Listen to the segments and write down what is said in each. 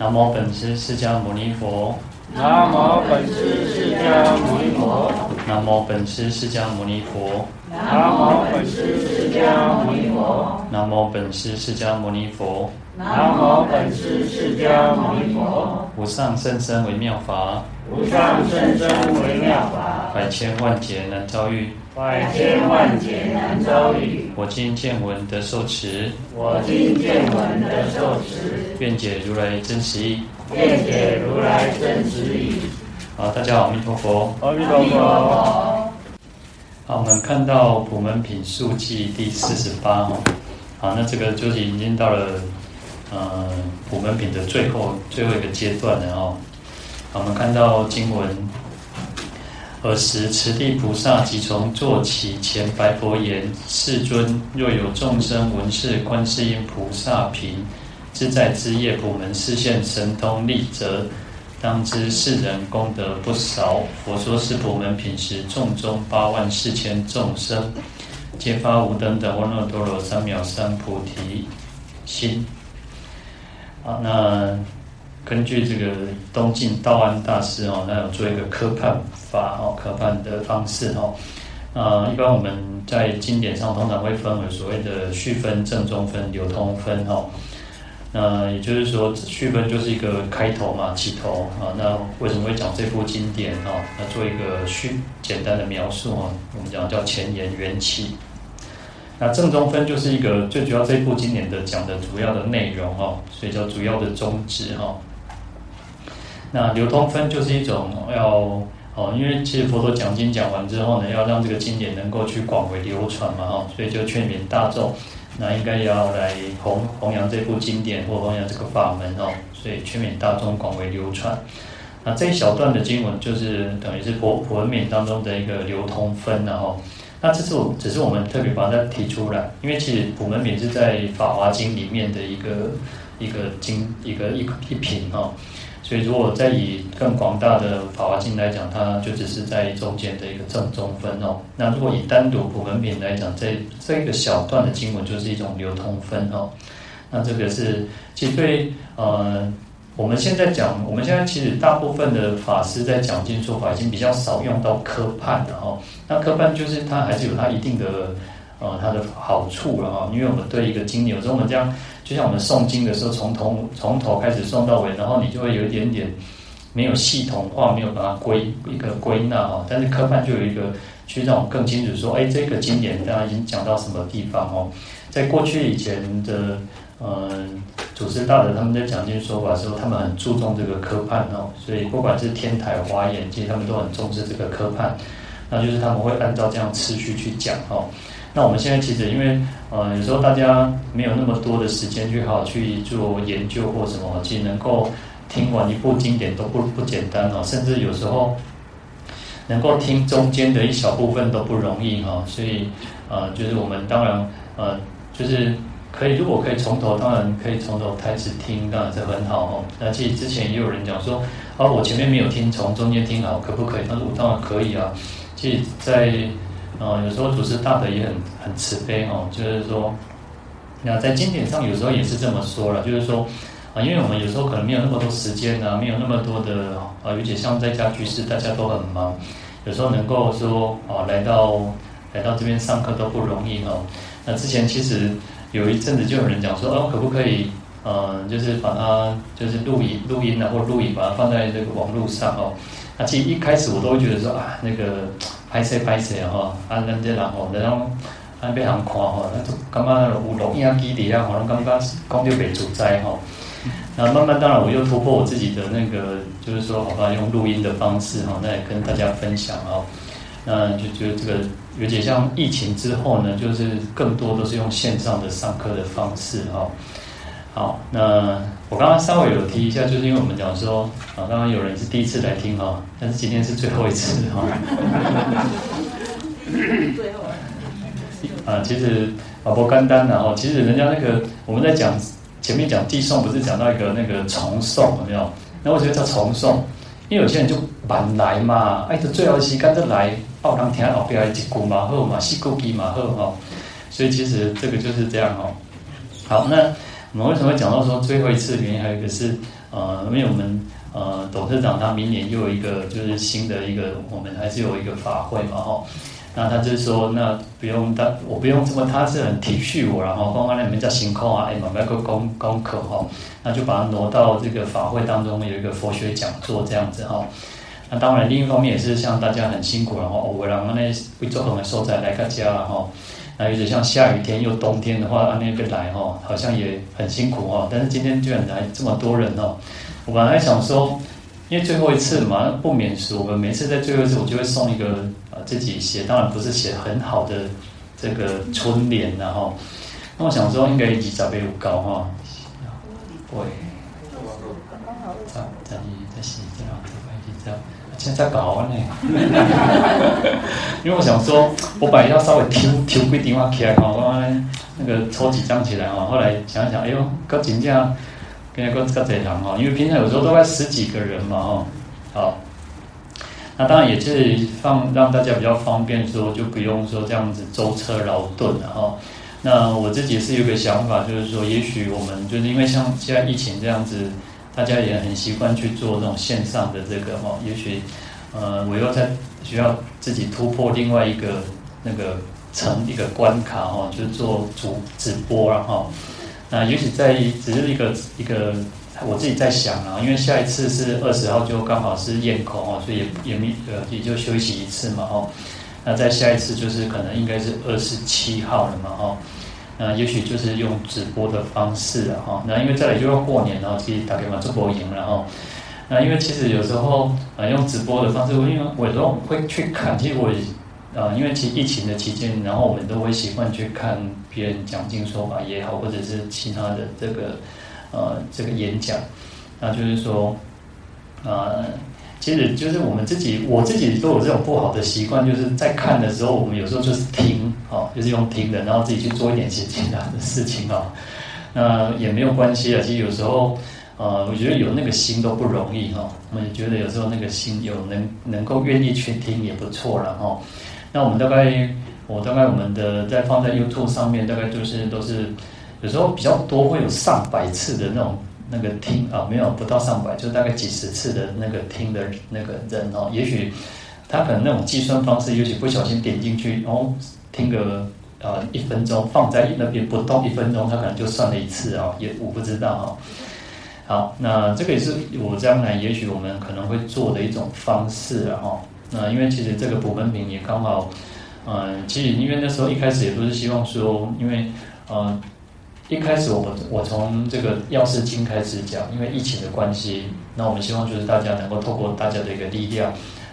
南无本师释迦牟尼佛。南无本师释迦牟尼佛。南无本师释迦牟尼佛。南无本师释迦牟尼佛。南无本师释迦牟尼佛。南无本师释迦牟尼佛。无上甚深微妙法。无上甚深微妙法。百千万劫难遭遇。百千万劫难遭遇。我今见闻得受持。我今见闻得受持。愿解如来真实义。愿解如来真实义。好，大家好，阿弥陀佛。阿弥陀佛。好，我们看到普门品述记第四十八哈。好，那这个就是已经到了呃普门品的最后最后一个阶段了哦。好，我们看到经文。尔时，持地菩萨即从座起前白佛言：“世尊，若有众生闻是观世音菩萨频，自在之业普门示现神通力，则当知是人功德不少。佛说是普门品时，众中八万四千众生，皆发无等等阿耨多罗三藐三菩提心。”好，那。根据这个东晋道安大师哦，那有做一个科判法哦，科判的方式哦。啊，一般我们在经典上通常会分为所谓的序分、正中分、流通分哦。那也就是说，序分就是一个开头嘛，起头啊。那为什么会讲这部经典哦？那做一个序简单的描述哦。我们讲叫前言缘起。那正中分就是一个最主要这部经典的讲的主要的内容哦，所以叫主要的宗旨哈。那流通分就是一种要哦，因为其实佛陀讲经讲完之后呢，要让这个经典能够去广为流传嘛哈，所以就劝勉大众，那应该要来弘弘扬这部经典或弘扬这个法门哦，所以劝勉大众广为流传。那这一小段的经文就是等于是普普门品当中的一个流通分然后，那这是我只是我们特别把它提出来，因为其实普门品是在法华经里面的一个一个经一个一一品哈。所以，如果再以更广大的法华经来讲，它就只是在中间的一个正中分哦。那如果以单独普门品来讲，这这个小段的经文就是一种流通分哦。那这个是其实对呃，我们现在讲，我们现在其实大部分的法师在讲经说法已经比较少用到科判了哦。那科判就是它还是有它一定的呃它的好处了哈，因为我们对一个经，有时候我们这样。就像我们诵经的时候，从头从头开始诵到尾，然后你就会有一点点没有系统化，没有把它归一个归纳哈。但是科判就有一个去让我更清楚说，哎，这个经典大家已经讲到什么地方哦。在过去以前的嗯祖师大德他们在讲经说法的时候，他们很注重这个科判哦，所以不管是天台华严，其实他们都很重视这个科判，那就是他们会按照这样次序去讲哦。那我们现在其实因为呃有时候大家没有那么多的时间去好好去做研究或什么，其实能够听完一部经典都不不简单哦，甚至有时候能够听中间的一小部分都不容易哈，所以呃就是我们当然呃就是可以如果可以从头当然可以从头开始听，当然是很好哦。那其实之前也有人讲说啊我前面没有听，从中间听好可不可以？他说我当然可以啊。其实，在呃，有时候祖师大德也很很慈悲哦，就是说，那在经典上有时候也是这么说了，就是说，啊，因为我们有时候可能没有那么多时间啊，没有那么多的啊，尤其像在家居士，大家都很忙，有时候能够说啊，来到来到这边上课都不容易哦。那之前其实有一阵子就有人讲说，哦，可不可以，呃，就是把它就是录音录音啊，或录影把它放在这个网络上哦。那其实一开始我都会觉得说啊，那个。拍摄拍摄哈，啊，咱这人吼，然后啊，被人看吼，那就感觉有录音机底下，可能感觉讲就袂自在吼。那慢慢当然我又突破我自己的那个，就是说，好吧，用录音的方式哈，那也跟大家分享哦。那就觉得这个，尤其像疫情之后呢，就是更多都是用线上的上课的方式哈。好，那我刚刚稍微有提一下，就是因为我们讲说，啊，刚刚有人是第一次来听哈，但是今天是最后一次哈。最后 啊，其实啊不干单的哦，其实人家那个我们在讲前面讲寄送，不是讲到一个那个重送有没有？那为什么叫重送？因为有些人就晚来嘛，哎，这最后时间就来，报人听后边一句嘛好嘛，四句句嘛好哈。所以其实这个就是这样哦。好，那。我们为什么会讲到说最后一次原因？还有一个是呃，因为我们呃董事长他明年又有一个就是新的一个，我们还是有一个法会嘛哈。那他就说，那不用他，我不用这么，他是很体恤我，然后刚刚那里面叫行空啊，哎，买买个功功课哈，那就把它挪到这个法会当中有一个佛学讲座这样子哈。那当然另一方面也是像大家很辛苦，然后偶然后那会做很多受灾来个家了哈。那有点像下雨天又冬天的话，啊那边来哈，好像也很辛苦哦。但是今天居然来这么多人哦，我本来想说，因为最后一次嘛，不免俗，我们每次在最后一次，我就会送一个啊自己写，当然不是写很好的这个春联然后，那我想说应该二十倍有高哈，对，再再再写这样，这样。现在搞完呢，因为我想说，我本来要稍微挑挑几电话起来哈，我那个抽几张起来哈。后来想想，哎呦，够紧张，跟那个够贼糖哈。因为平常有时候都快十几个人嘛哈。好，那当然也是放让大家比较方便说，就不用说这样子舟车劳顿了哈。那我自己是有个想法，就是说，也许我们就是因为像现在疫情这样子。大家也很习惯去做这种线上的这个哈，也许，呃，我又在需要自己突破另外一个那个层一个关卡哈，就是做主直播然后，那也许在只是一个一个我自己在想啊，因为下一次是二十号就刚好是咽口哈，所以也也没呃也就休息一次嘛哈，那再下一次就是可能应该是二十七号了嘛哈。那也许就是用直播的方式了哈。那因为再来就要过年了，其实打电话做播赢了哈。那因为其实有时候啊用直播的方式，我因为我有时候会去看，其实我啊因为其实疫情的期间，然后我们都会习惯去看别人讲经说法也好，或者是其他的这个呃这个演讲，那就是说啊。其实就是我们自己，我自己都有这种不好的习惯，就是在看的时候，我们有时候就是听，哦，就是用听的，然后自己去做一点其他的事情哦。那也没有关系啊。其实有时候，呃，我觉得有那个心都不容易哈。我也觉得有时候那个心有能能够愿意去听也不错了哈。那我们大概，我大概我们的在放在 YouTube 上面，大概就是都是有时候比较多，会有上百次的那种。那个听啊，没有不到上百，就大概几十次的那个听的那个人哦，也许他可能那种计算方式，也许不小心点进去，然后听个呃一分钟，放在那边不动一分钟，他可能就算了一次啊，也我不知道哈。好，那这个也是我将来也许我们可能会做的一种方式啊哈。那因为其实这个补门品也刚好，嗯，其实因为那时候一开始也都是希望说，因为呃。一开始我们我从这个药师经开始讲，因为疫情的关系，那我们希望就是大家能够透过大家的一个力量，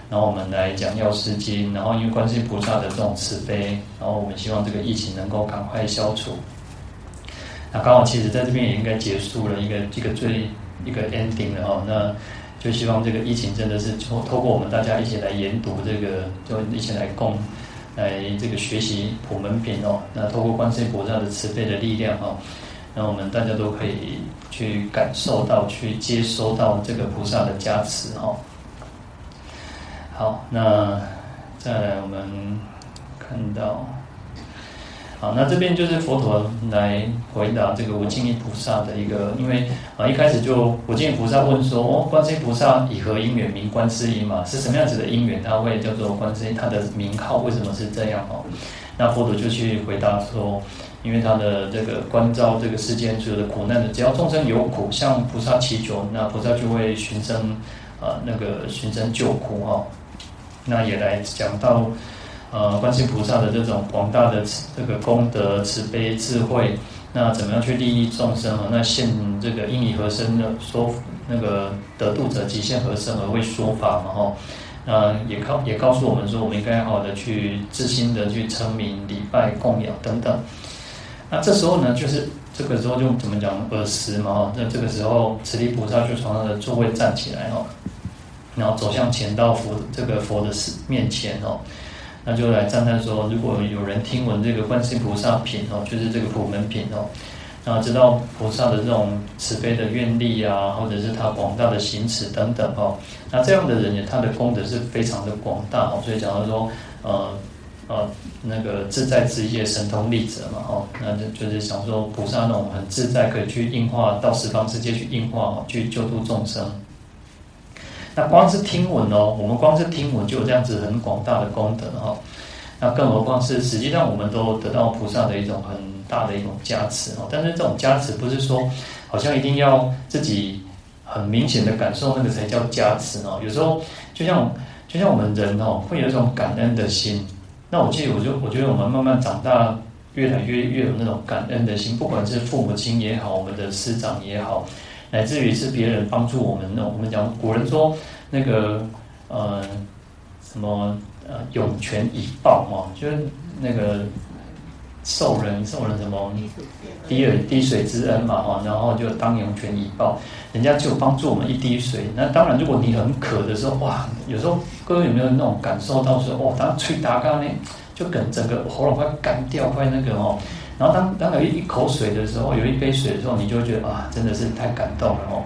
然后我们来讲药师经，然后因为观世音菩萨的这种慈悲，然后我们希望这个疫情能够赶快消除。那刚好其实在这边也应该结束了一个一个最一个 ending 了哈，那就希望这个疫情真的是透透过我们大家一起来研读这个，就一起来共。来这个学习普门品哦，那透过观世音菩萨的慈悲的力量哦，那我们大家都可以去感受到、去接收到这个菩萨的加持哦。好，那再来我们看到。好，那这边就是佛陀来回答这个无尽意菩萨的一个，因为啊一开始就无尽意菩萨问说，哦，观世音菩萨以何因缘名观世音嘛？是什么样子的因缘，他会叫做观世音？他的名号为什么是这样哦？那佛陀就去回答说，因为他的这个观照这个世间所有的苦难的，只要众生有苦，向菩萨祈求，那菩萨就会寻声啊那个寻声救苦哈。那也来讲到。呃，观世音菩萨的这种广大的这个功德、慈悲、智慧，那怎么样去利益众生啊？那现这个应以何身的说那个得度者，即现何身而为说法嘛？哈，那也告也告诉我们说，我们应该好好的去自心的去称名、礼拜、供养等等。那这时候呢，就是这个时候就怎么讲尔时嘛？哈，那这个时候，慈利菩萨就从他的座位站起来哈，然后走向前到佛这个佛的面前哦。那就来赞叹说，如果有人听闻这个观世菩萨品哦，就是这个普门品哦，然后知道菩萨的这种慈悲的愿力啊，或者是他广大的行持等等哦，那这样的人呢，他的功德是非常的广大哦，所以讲到说，呃，呃那个自在之业神通力者嘛，哦，那就就是想说菩萨那种很自在，可以去应化到十方世界去应化哦，去救度众生。那光是听闻哦，我们光是听闻就有这样子很广大的功德哈。那更何况是实际上我们都得到菩萨的一种很大的一种加持哦。但是这种加持不是说好像一定要自己很明显的感受那个才叫加持哦。有时候就像就像我们人哦，会有一种感恩的心。那我记得我就我觉得我们慢慢长大，越来越越有那种感恩的心，不管是父母亲也好，我们的师长也好。乃至于是别人帮助我们，那我们讲古人说那个呃什么呃涌泉以报嘛，就是那个受人受人什么滴尔滴水之恩嘛哈，然后就当涌泉以报，人家就帮助我们一滴水。那当然，如果你很渴的时候，哇，有时候各位有没有那种感受到说，哦，当吹打刚呢，就跟整个喉咙快干掉，快那个哦。然后当当有一口水的时候，有一杯水的时候，你就会觉得啊，真的是太感动了哦。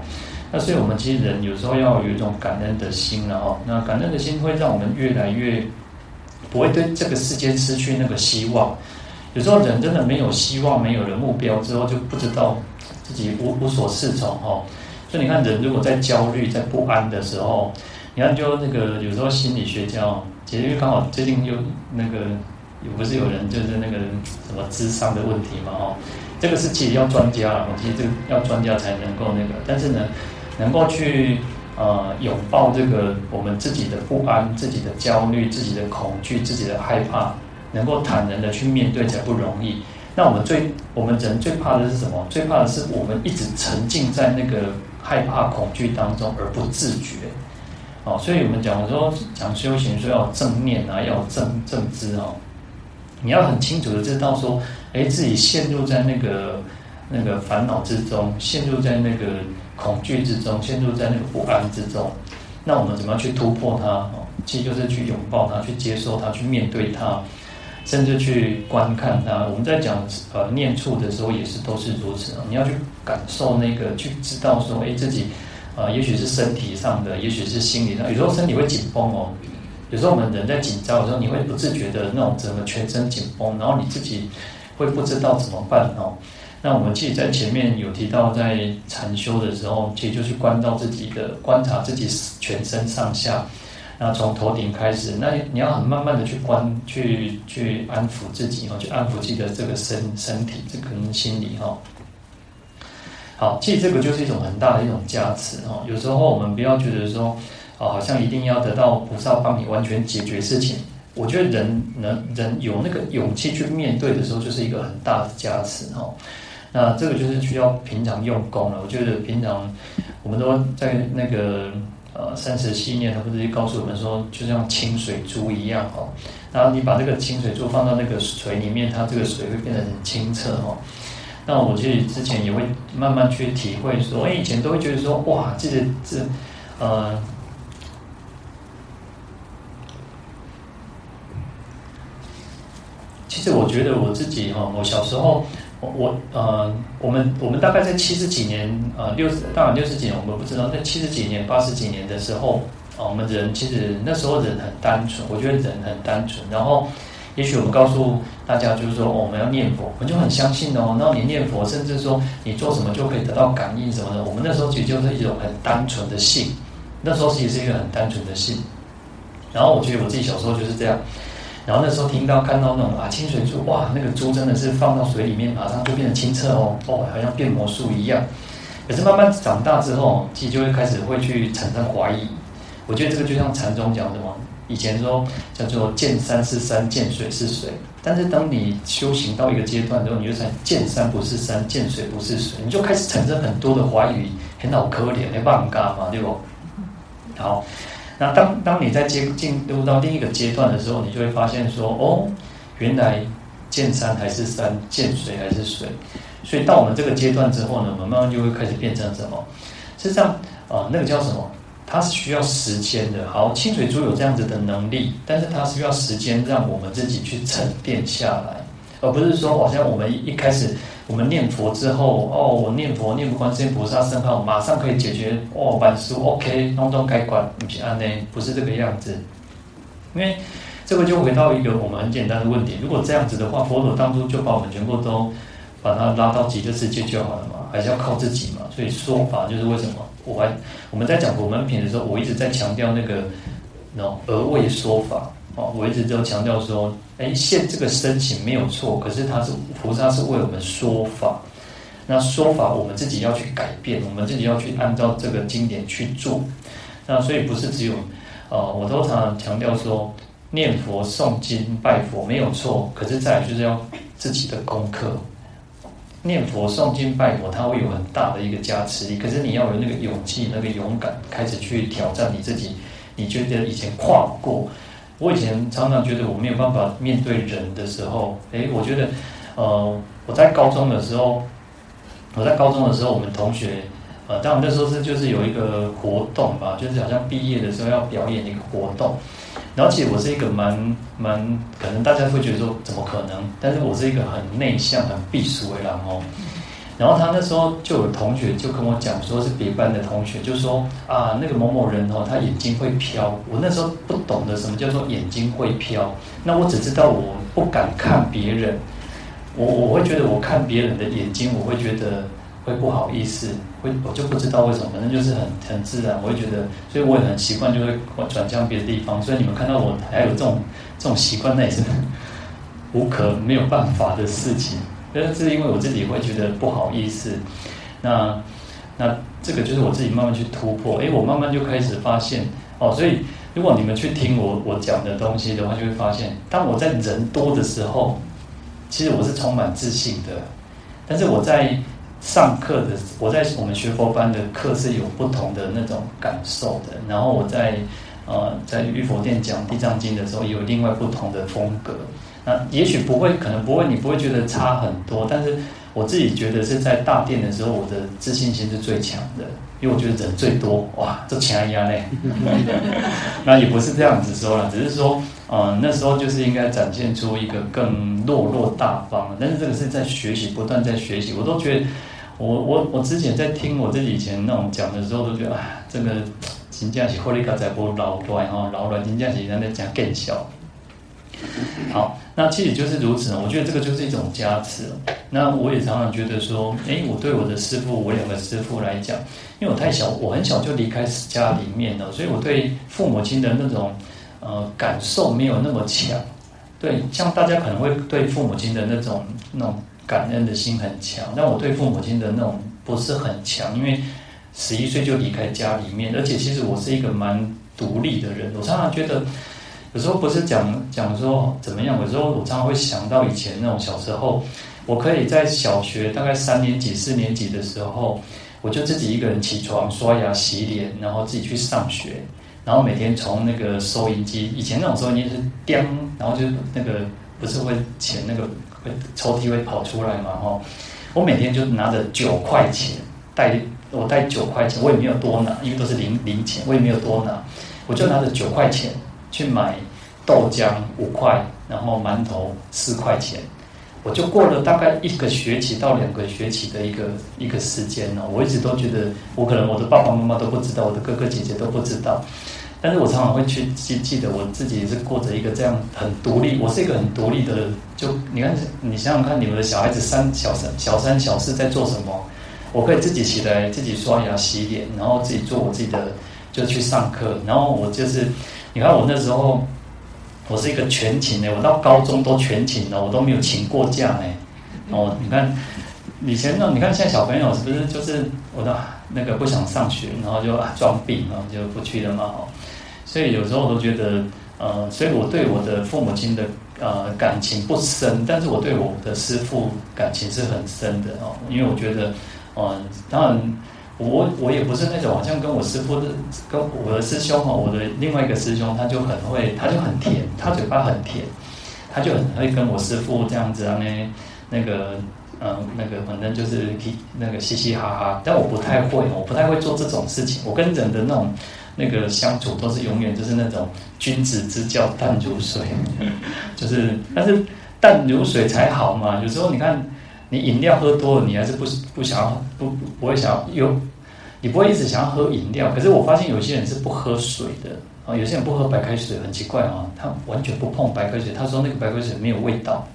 那所以我们其实人有时候要有一种感恩的心了哦。那感恩的心会让我们越来越不会对这个世界失去那个希望。有时候人真的没有希望，没有了目标之后，就不知道自己无无所适从哦。所以你看，人如果在焦虑、在不安的时候，你看就那个有时候心理学家哦，其实因为刚好最近又那个。也不是有人就是那个什么智商的问题嘛，哦，这个是其实要专家了，其实这个要专家才能够那个，但是呢，能够去呃拥抱这个我们自己的不安、自己的焦虑、自己的恐惧、自己的害怕，能够坦然的去面对才不容易。那我们最我们人最怕的是什么？最怕的是我们一直沉浸在那个害怕、恐惧当中而不自觉。哦，所以我们讲说讲修行说要正念啊，要正正知哦。你要很清楚的知道说，哎，自己陷入在那个那个烦恼之中，陷入在那个恐惧之中，陷入在那个不安之中。那我们怎么样去突破它？哦，其实就是去拥抱它，去接受它，去面对它，甚至去观看它。我们在讲呃念处的时候，也是都是如此。你要去感受那个，去知道说，哎，自己啊，也许是身体上的，也许是心理上，有时候身体会紧绷哦。有时候我们人在紧张的时候，你会不自觉的那种整个全身紧绷，然后你自己会不知道怎么办哦。那我们其实在前面有提到，在禅修的时候，其实就去观照自己的观察自己全身上下，然后从头顶开始，那你要很慢慢的去观，去去安抚自己哦，去安抚自己的这个身身体，这个心理哈。好，其实这个就是一种很大的一种加持哦。有时候我们不要觉得说。啊，好像一定要得到菩萨帮你完全解决事情。我觉得人能人有那个勇气去面对的时候，就是一个很大的加持哈。那这个就是需要平常用功了。我觉得平常我们都在那个呃三十七念，他不是告诉我们说，就像清水珠一样哈。然后你把这个清水珠放到那个水里面，它这个水会变得很清澈哈。那我其实之前也会慢慢去体会说，哎，以前都会觉得说，哇，这个这呃。其实我觉得我自己哈，我小时候，我我呃，我们我们大概在七十几年呃六十，当然六十几年我们不知道，在七十几年八十几年的时候啊，我们人其实那时候人很单纯，我觉得人很单纯。然后，也许我们告诉大家就是说，哦，我们要念佛，我们就很相信哦。然后你念佛，甚至说你做什么就可以得到感应什么的。我们那时候其实就是一种很单纯的信，那时候其实是一个很单纯的信。然后我觉得我自己小时候就是这样。然后那时候听到看到那种啊清水珠，哇，那个珠真的是放到水里面，马上就变得清澈哦，哦，好像变魔术一样。可是慢慢长大之后，其实就会开始会去产生怀疑。我觉得这个就像禅宗讲的嘛，以前说叫做见山是山，见水是水。但是当你修行到一个阶段之后，你就才见山不是山，见水不是水，你就开始产生很多的怀疑，很好可怜，没办法嘛，对不？好。那当当你在进进入到另一个阶段的时候，你就会发现说，哦，原来见山还是山，见水还是水。所以到我们这个阶段之后呢，我们慢慢就会开始变成什么？实际上，啊，那个叫什么？它是需要时间的。好，清水珠有这样子的能力，但是它需要时间让我们自己去沉淀下来，而不是说好像我们一开始。我们念佛之后，哦，我念佛念不观世音菩萨圣号，马上可以解决哦，万事 OK，通通该管，不是安呢？不是这个样子。因为这个就回到一个我们很简单的问题：如果这样子的话，佛陀当初就把我们全部都把它拉到极乐世界就好了嘛？还是要靠自己嘛？所以说法就是为什么？我还我们在讲普门品的时候，我一直在强调那个那而为说法哦，我一直都强调说，哎，现这个申请没有错，可是他是菩萨是为我们说法。那说法我们自己要去改变，我们自己要去按照这个经典去做。那所以不是只有，呃，我都常常强调说，念佛、诵经、拜佛没有错，可是再就是要自己的功课。念佛、诵经、拜佛，它会有很大的一个加持力，可是你要有那个勇气、那个勇敢，开始去挑战你自己。你觉得以前跨不过，我以前常常觉得我没有办法面对人的时候，诶，我觉得，呃，我在高中的时候。我在高中的时候，我们同学，呃，当然那时候是就是有一个活动吧，就是好像毕业的时候要表演一个活动。然后其实我是一个蛮蛮，可能大家会觉得说怎么可能？但是我是一个很内向、很避俗的人哦。然后他那时候就有同学就跟我讲说，是别班的同学，就说啊，那个某某人哦，他眼睛会飘。我那时候不懂得什么叫做眼睛会飘，那我只知道我不敢看别人。我我会觉得我看别人的眼睛，我会觉得会不好意思，会我就不知道为什么，反正就是很很自然，我会觉得，所以我也很习惯，就会转向别的地方。所以你们看到我还有这种这种习惯，那也是无可没有办法的事情。但是因为我自己会觉得不好意思，那那这个就是我自己慢慢去突破。诶，我慢慢就开始发现哦，所以如果你们去听我我讲的东西的话，就会发现，当我在人多的时候。其实我是充满自信的，但是我在上课的，我在我们学佛班的课是有不同的那种感受的。然后我在呃在玉佛殿讲地藏经的时候，有另外不同的风格。那也许不会，可能不会，你不会觉得差很多。但是我自己觉得是在大殿的时候，我的自信心是最强的，因为我觉得人最多，哇，这强压嘞。那也不是这样子说了，只是说。嗯，那时候就是应该展现出一个更落落大方，但是这个是在学习，不断在学习。我都觉得，我我我之前在听我自己以前那种讲的时候，都觉得哎，这个真正是火力刚才不老乱哈，老乱真正是在那讲更小。好，那其实就是如此。我觉得这个就是一种加持。那我也常常觉得说，哎，我对我的师父，我两个师父来讲，因为我太小，我很小就离开家里面了，所以我对父母亲的那种。呃，感受没有那么强，对，像大家可能会对父母亲的那种那种感恩的心很强，但我对父母亲的那种不是很强，因为十一岁就离开家里面，而且其实我是一个蛮独立的人，我常常觉得，有时候不是讲讲说怎么样，有时候我常常会想到以前那种小时候，我可以在小学大概三年级、四年级的时候，我就自己一个人起床、刷牙、洗脸，然后自己去上学。然后每天从那个收音机，以前那种收音机是叮，然后就那个不是会钱那个会抽屉会跑出来嘛哈，我每天就拿着九块钱带我带九块钱，我也没有多拿，因为都是零零钱，我也没有多拿，我就拿着九块钱去买豆浆五块，然后馒头四块钱，我就过了大概一个学期到两个学期的一个一个时间呢，我一直都觉得我可能我的爸爸妈妈都不知道，我的哥哥姐姐都不知道。但是我常常会去记记得我自己是过着一个这样很独立，我是一个很独立的人。就你看，你想想看，你们的小孩子三小三小三小四在做什么？我可以自己起来，自己刷牙洗脸，然后自己做我自己的，就去上课。然后我就是，你看我那时候，我是一个全勤的，我到高中都全勤的，我都没有请过假呢。哦，你看以前那，你看现在小朋友是不是就是我的那个不想上学，然后就啊装病，然后就不去了嘛？哦。所以有时候我都觉得，呃，所以我对我的父母亲的呃感情不深，但是我对我的师父感情是很深的哦，因为我觉得，呃，当然我我也不是那种好像跟我师父的跟我的师兄哈，我的另外一个师兄他就很会，他就很甜，他嘴巴很甜，他就很会跟我师父这样子啊那那个嗯那个反正就是那个嘻嘻哈哈，但我不太会，我不太会做这种事情，我跟人的那种。那个相处都是永远就是那种君子之交淡如水，就是但是淡如水才好嘛。有时候你看你饮料喝多了，你还是不不想要不不会想要有，你不会一直想要喝饮料。可是我发现有些人是不喝水的啊，有些人不喝白开水很奇怪啊，他完全不碰白开水，他说那个白开水没有味道。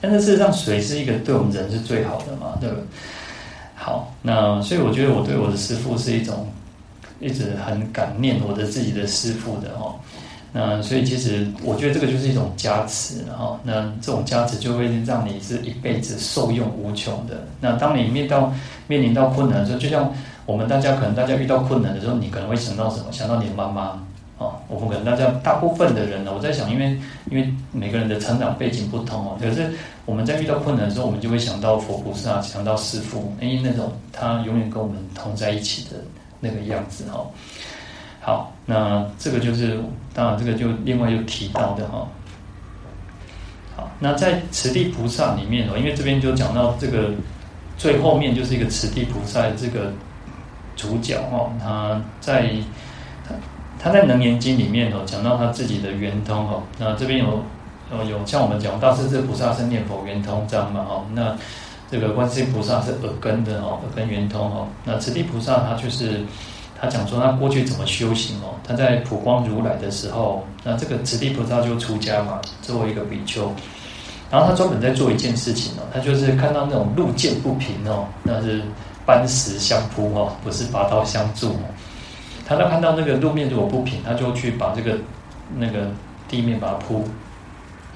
但是事实上，水是一个对我们人是最好的嘛，对吧？好，那所以我觉得我对我的师父是一种一直很感念我的自己的师父的哦。那所以其实我觉得这个就是一种加持哈。那这种加持就会让你是一辈子受用无穷的。那当你面到面临到困难的时候，就像我们大家可能大家遇到困难的时候，你可能会想到什么？想到你的妈妈。哦，我们可能大家大部分的人呢，我在想，因为因为每个人的成长背景不同哦，可是我们在遇到困难的时候，我们就会想到佛菩萨，想到师父，因为那种他永远跟我们同在一起的那个样子哈。好，那这个就是当然这个就另外又提到的哈。好，那在慈地菩萨里面哦，因为这边就讲到这个最后面就是一个慈地菩萨这个主角哦，他在。他他在《楞严经》里面哦，讲到他自己的圆通哦。那这边有呃有像我们讲大势至菩萨是念佛圆通章嘛哦。那这个观世音菩萨是耳根的哦，耳根圆通哦。那慈地菩萨他就是他讲说他过去怎么修行哦。他在普光如来的时候，那这个慈地菩萨就出家嘛，作为一个比丘。然后他专门在做一件事情哦，他就是看到那种路见不平哦，那是搬石相扑哦，不是拔刀相助哦。他在看到那个路面如果不平，他就去把这个那个地面把它铺，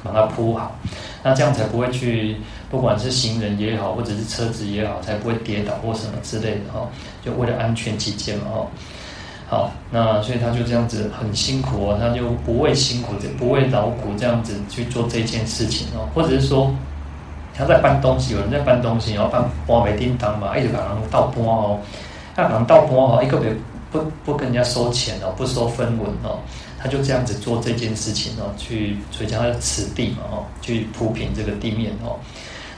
把它铺好，那这样才不会去，不管是行人也好，或者是车子也好，才不会跌倒或什么之类的哈。就为了安全起见嘛哈。好，那所以他就这样子很辛苦哦，他就不畏辛苦，不畏劳苦，这样子去做这件事情哦。或者是说他在搬东西，有人在搬东西，然后搬搬没叮当嘛，一直把人倒搬哦，那可能倒搬哦，一个别。不不跟人家收钱哦，不收分文哦，他就这样子做这件事情哦，去所以叫他的此地嘛哦，去铺平这个地面哦，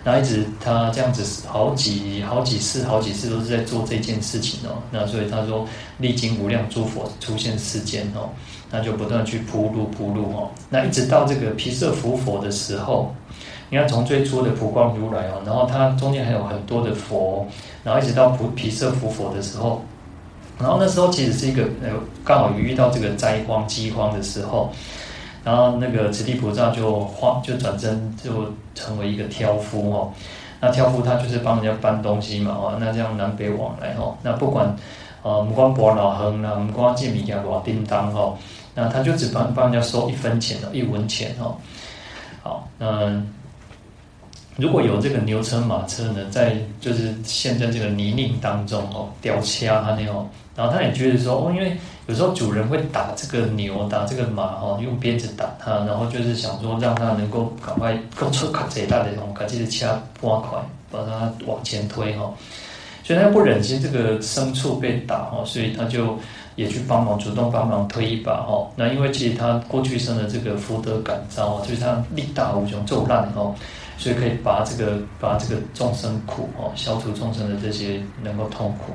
然后一直他这样子好几好几次好几次都是在做这件事情哦，那所以他说历经无量诸佛出现世间哦，那就不断去铺路铺路哦，那一直到这个毗舍浮佛的时候，你看从最初的普光如来哦，然后他中间还有很多的佛，然后一直到毗毗舍浮佛的时候。然后那时候其实是一个呃，刚好遇到这个灾荒饥荒的时候，然后那个慈地菩萨就化就转身就成为一个挑夫哦。那挑夫他就是帮人家搬东西嘛哦，那这样南北往来哦，那不管呃不管多老横啦，不管这米家多叮当哦，那他就只帮帮人家收一分钱哦，一文钱哦。好，那。如果有这个牛车马车呢，在就是陷在这个泥泞当中哦，吊车啊那种，然后他也觉得说哦，因为有时候主人会打这个牛，打这个马哦，用鞭子打它，然后就是想说让它能够赶快够出卡贼大的那种，赶紧的掐拨快，把它往前推哈。所以他不忍心这个牲畜被打哈，所以他就也去帮忙，主动帮忙推一把哈。那因为其实他过去生的这个福德感召啊，就是他力大无穷，咒烂哦。所以可以拔这个拔这个众生苦哦，消除众生的这些能够痛苦。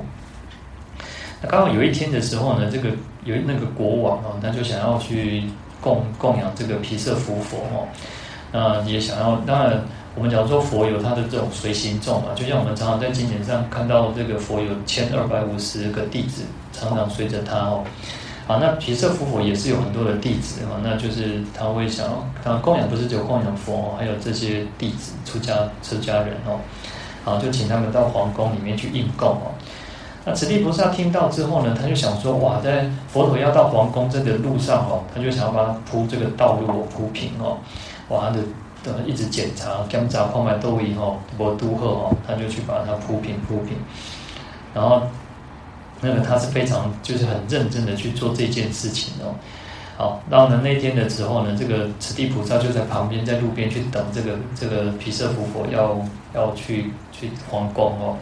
那刚好有一天的时候呢，这个有那个国王哦，他就想要去供供养这个毗舍浮佛哦，那也想要。当然，我们讲说佛有他的这种随行众嘛，就像我们常常在经典上看到这个佛有千二百五十个弟子，常常随着他哦。啊，那毗舍浮佛也是有很多的弟子哈，那就是他会想，他供养不是只有供养佛，还有这些弟子出家出家人哦，啊，就请他们到皇宫里面去应供哦。那慈地菩萨听到之后呢，他就想说，哇，在佛陀要到皇宫这个路上哦，他就想要把它铺这个道路铺平哦，哇，他的一直检查检查后面都以后我都后哦，他就去把它铺平铺平，然后。那个他是非常就是很认真的去做这件事情哦。好，然后呢，那天的时候呢，这个此地菩萨就在旁边，在路边去等这个这个毗舍浮佛要要去去皇宫哦。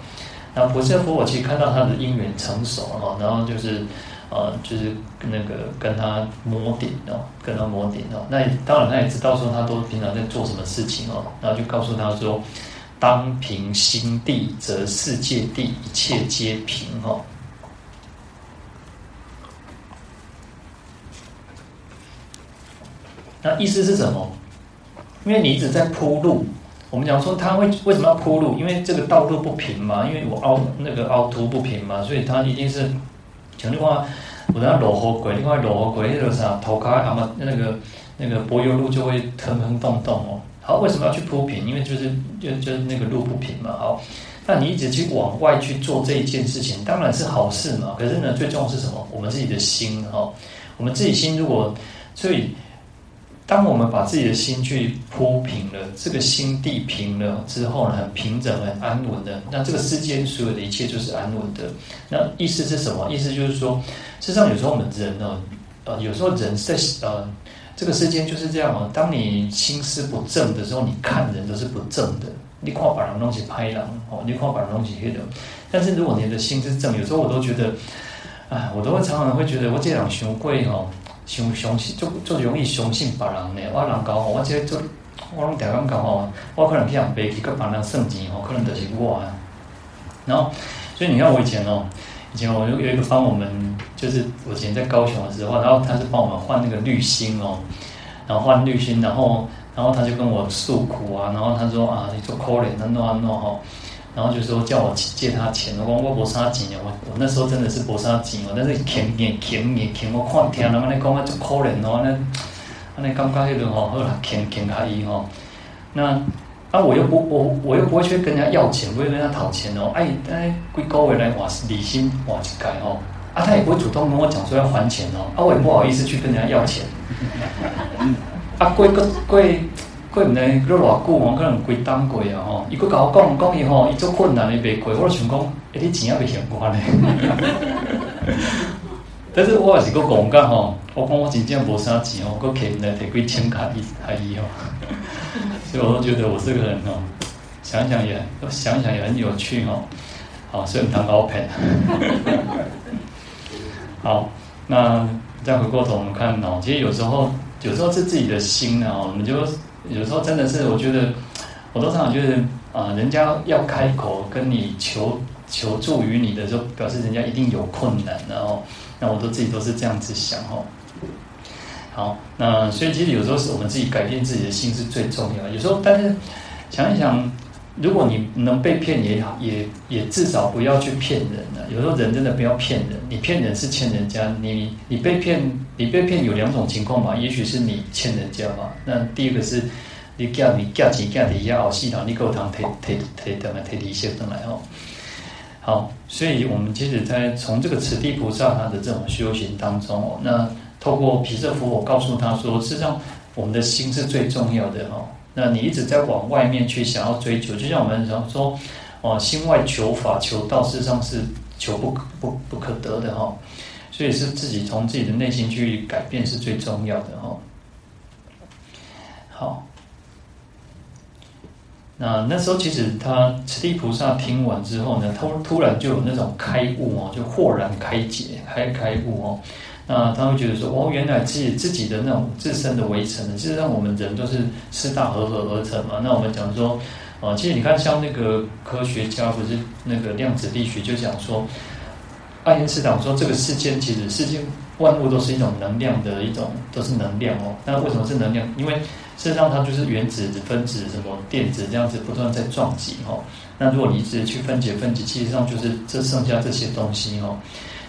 那毗舍浮佛其实看到他的因缘成熟哦，然后就是呃就是那个跟他摩顶哦，跟他摩顶哦。那当然他也知道说他都平常在做什么事情哦，然后就告诉他说：当平心地，则世界地一切皆平哦。那意思是什么？因为你一直在铺路，我们讲说他会为什么要铺路？因为这个道路不平嘛，因为我凹那个凹凸不平嘛，所以它一定是讲句话，我等下落后鬼，另外落后鬼那个啥，头壳阿妈那个那个柏油路就会坑坑洞洞哦。好，为什么要去铺平？因为就是就就是那个路不平嘛。好，那你一直去往外去做这一件事情，当然是好事嘛。可是呢，最重要是什么？我们自己的心哈，我们自己心如果所以。当我们把自己的心去铺平了，这个心地平了之后呢，很平整、很安稳的，那这个世间所有的一切就是安稳的。那意思是什么？意思就是说，事实上有时候我们人呢，呃，有时候人在呃，这个世间就是这样啊。当你心思不正的时候，你看人都是不正的。你看把人东西拍了哦，你看把人东西黑的。但是如果你的心是正，有时候我都觉得，啊，我都会常常会觉得我这样想贵哦。相相信就就容易相信别人呢。我人讲吼，我这做我拢常常讲吼，我可能去人背去跟别人算钱吼，可能就是我。然后，所以你看我以前哦，以前我有有一个帮我们，就是我以前在高雄的时候，然后他是帮我们换那个滤芯哦，然后换滤芯，然后然后他就跟我诉苦啊，然后他说啊，你做可怜，那弄啊弄吼。然后就说叫我借他钱，我讲我没啥钱我我那时候真的是没啥钱哦，但是欠欠欠欠，我看听人家讲啊，就可怜哦，那那感觉迄种吼，好啦，欠欠他伊吼，那啊我又不我我又不会去跟人家要钱，不会跟人家讨钱哦，哎哎，贵高位来换利息换一盖哦，啊他也不会主动跟我讲说要还钱哦，啊我也不好意思去跟人家要钱，啊贵个贵。贵唔呢？佢偌久哦，可能贵当贵啊吼！伊佫甲我讲讲伊吼，伊做困难伊袂过，我就想讲，诶，你钱也未还我呢。但是我也是佫讲讲吼，我讲我真正无啥钱哦，佫欠来摕几千卡伊阿姨哦。所以我都觉得我这个人哦，想想也想想也很有趣哦。好，所以唔通搞骗。好，那再回过头我们看哦，其实有时候有时候是自己的心啊，我们就。有时候真的是，我觉得我都常常觉得啊，人家要开口跟你求求助于你的时候，表示人家一定有困难，然后那我都自己都是这样子想哦。好，那所以其实有时候是我们自己改变自己的心是最重要的。有时候，但是想一想，如果你能被骗也好，也也至少不要去骗人了。有时候人真的不要骗人，你骗人是欠人家，你你被骗。你被骗有两种情况嘛，也许是你欠人家嘛。那第一个是你叫你叫钱叫底下哦，系统你给我堂提提提等来提提些等来哦。好，所以我们其实在从这个此地菩萨他的这种修行当中哦，那透过毗舍佛，我告诉他说，事实上我们的心是最重要的哈。那你一直在往外面去想要追求，就像我们常说哦，心外求法求道，事实上是求不不不可得的哈。所以是自己从自己的内心去改变是最重要的哈。好，那那时候其实他此地菩萨听完之后呢，突突然就有那种开悟哦，就豁然开解，开开悟哦。那他会觉得说，哦，原来自己自己的那种自身的围城呢，其实让我们人都是四大和合而成嘛。那我们讲说，啊，其实你看像那个科学家不是那个量子力学就讲说。爱因斯坦说：“这个世间其实世间万物都是一种能量的一种，都是能量哦。那为什么是能量？因为事实上它就是原子、分子、什么电子这样子不断在撞击哈。那如果你一直去分解、分解，其实上就是这剩下这些东西哦。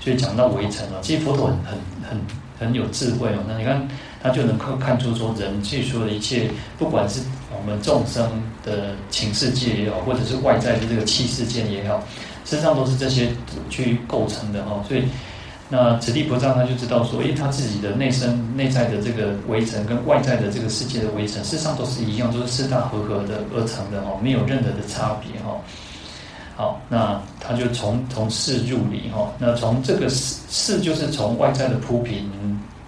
所以讲到围城啊，其实佛陀很很很很有智慧哦。那你看他就能够看出说，人去说的一切，不管是我们众生的情世界也好，或者是外在的这个气世界也好。”身上都是这些去构成的哦，所以那此地菩萨他就知道说，诶，他自己的内身内在的这个围城跟外在的这个世界的围城，事实上都是一样，都是四大和合的而成的哦，没有任何的差别哦。好，那他就从从事入理哈，那从这个事事就是从外在的铺平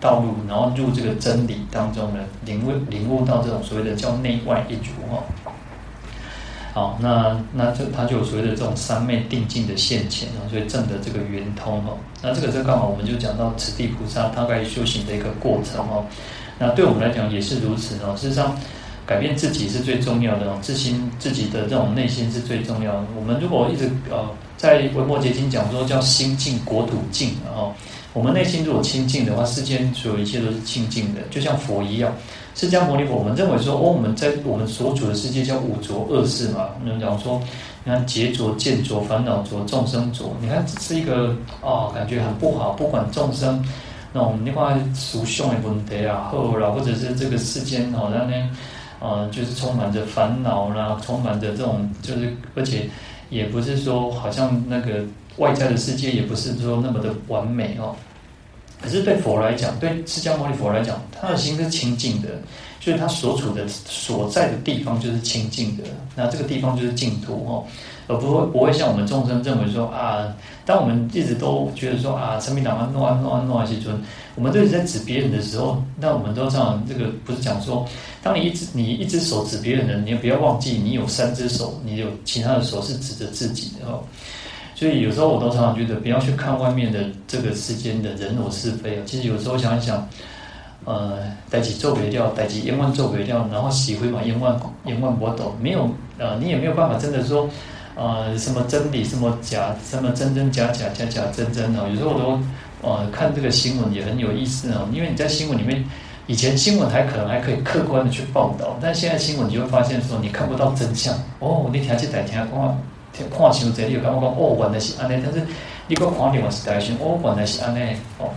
道路，然后入这个真理当中呢，领悟领悟到这种所谓的叫内外一如哈。好，那那就他就所谓的这种三昧定境的现前，所以证得这个圆通哈。那这个这刚好我们就讲到此地菩萨大概修行的一个过程哈。那对我们来讲也是如此哦。事实上，改变自己是最重要的哦，自心自己的这种内心是最重要的。我们如果一直呃在《维摩詰经》讲说叫心净国土净，然后我们内心如果清净的话，世间所有一切都是清净的，就像佛一样。释迦牟尼佛，我们认为说，哦，我们在我们所处的世界叫五浊恶世嘛。我们讲说，你看劫浊、见浊、烦恼浊、众生浊，你看这是一个、哦，感觉很不好。不管众生那种你看属相的问题啊，后啦，或者是这个世间好像呢，呃，就是充满着烦恼啦，充满着这种，就是而且也不是说好像那个外在的世界也不是说那么的完美哦。可是对佛来讲，对释迦牟尼佛来讲，他的心是清净的，就是他所处的所在的地方就是清净的。那这个地方就是净土哦，而不会不会像我们众生认为说啊，当我们一直都觉得说啊，陈明党安诺安诺安诺啊西尊，我们都是在指别人的时候，那我们都这样，这个不是讲说，当你一只你一只手指别人的，你也不要忘记你有三只手，你有其他的手是指着自己的哦。所以有时候我都常常觉得，不要去看外面的这个世间的人我是非啊。其实有时候想一想，呃，代志做不掉，代志永远做不掉，然后喜欢嘛，永远永远不懂，没有呃，你也没有办法真的说，呃，什么真理，什么假，什么真真假假，假假真真哦。有时候我都呃看这个新闻也很有意思哦，因为你在新闻里面，以前新闻台可能还可以客观的去报道，但现在新闻你就会发现说，你看不到真相哦。你听这台听看。看像这里有感觉讲哦，原来是安尼，但是你个看另外是台上哦，原来是安尼哦，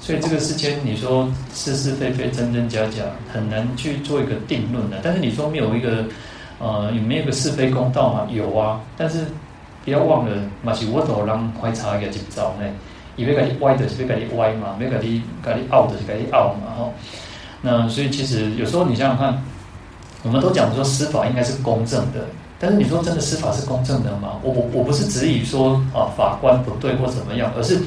所以这个世间你说是是非非真真假假，很难去做一个定论的。但是你说没有一个呃有没有个是非公道嘛？有啊，但是不要忘了，嘛是我都让快查一个执照呢，以为给你歪的是给你歪嘛，没给你给你拗的是给你拗嘛哈。那所以其实有时候你想想看，我们都讲说司法应该是公正的。但是你说真的司法是公正的吗？我我我不是质疑说啊法官不对或怎么样，而是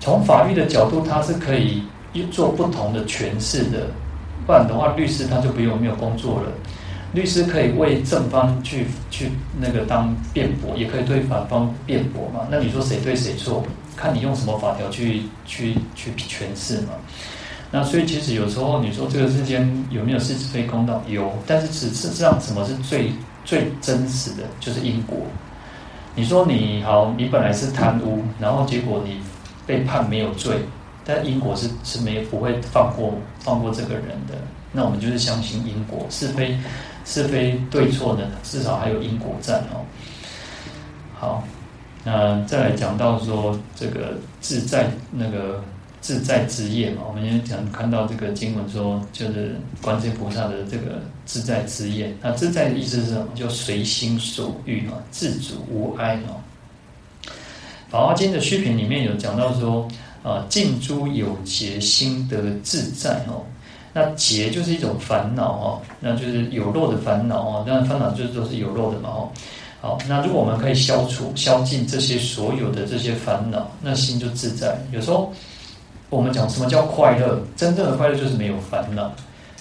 从法律的角度，他是可以做不同的诠释的。不然的话，律师他就不用没有工作了。律师可以为正方去去那个当辩驳，也可以对反方辩驳嘛。那你说谁对谁错？看你用什么法条去去去诠释嘛。那所以其实有时候你说这个世间有没有是非公道？有，但是事实上什么是最？最真实的就是因果。你说你好，你本来是贪污，然后结果你被判没有罪，但因果是是没不会放过放过这个人的。那我们就是相信因果，是非是非对错呢，至少还有因果在哦。好，那再来讲到说这个自在那个。自在之业嘛，我们也讲看到这个经文说，就是观世菩萨的这个自在之业。那自在的意思是什么？就随心所欲嘛，自主无碍哦。《法华经》的虚品里面有讲到说，啊，尽诸有劫心得自在哦。那劫就是一种烦恼哦，那就是有漏的烦恼哦。当然烦恼就是都是有漏的嘛哦。好，那如果我们可以消除、消尽这些所有的这些烦恼，那心就自在。有时候。我们讲什么叫快乐？真正的快乐就是没有烦恼，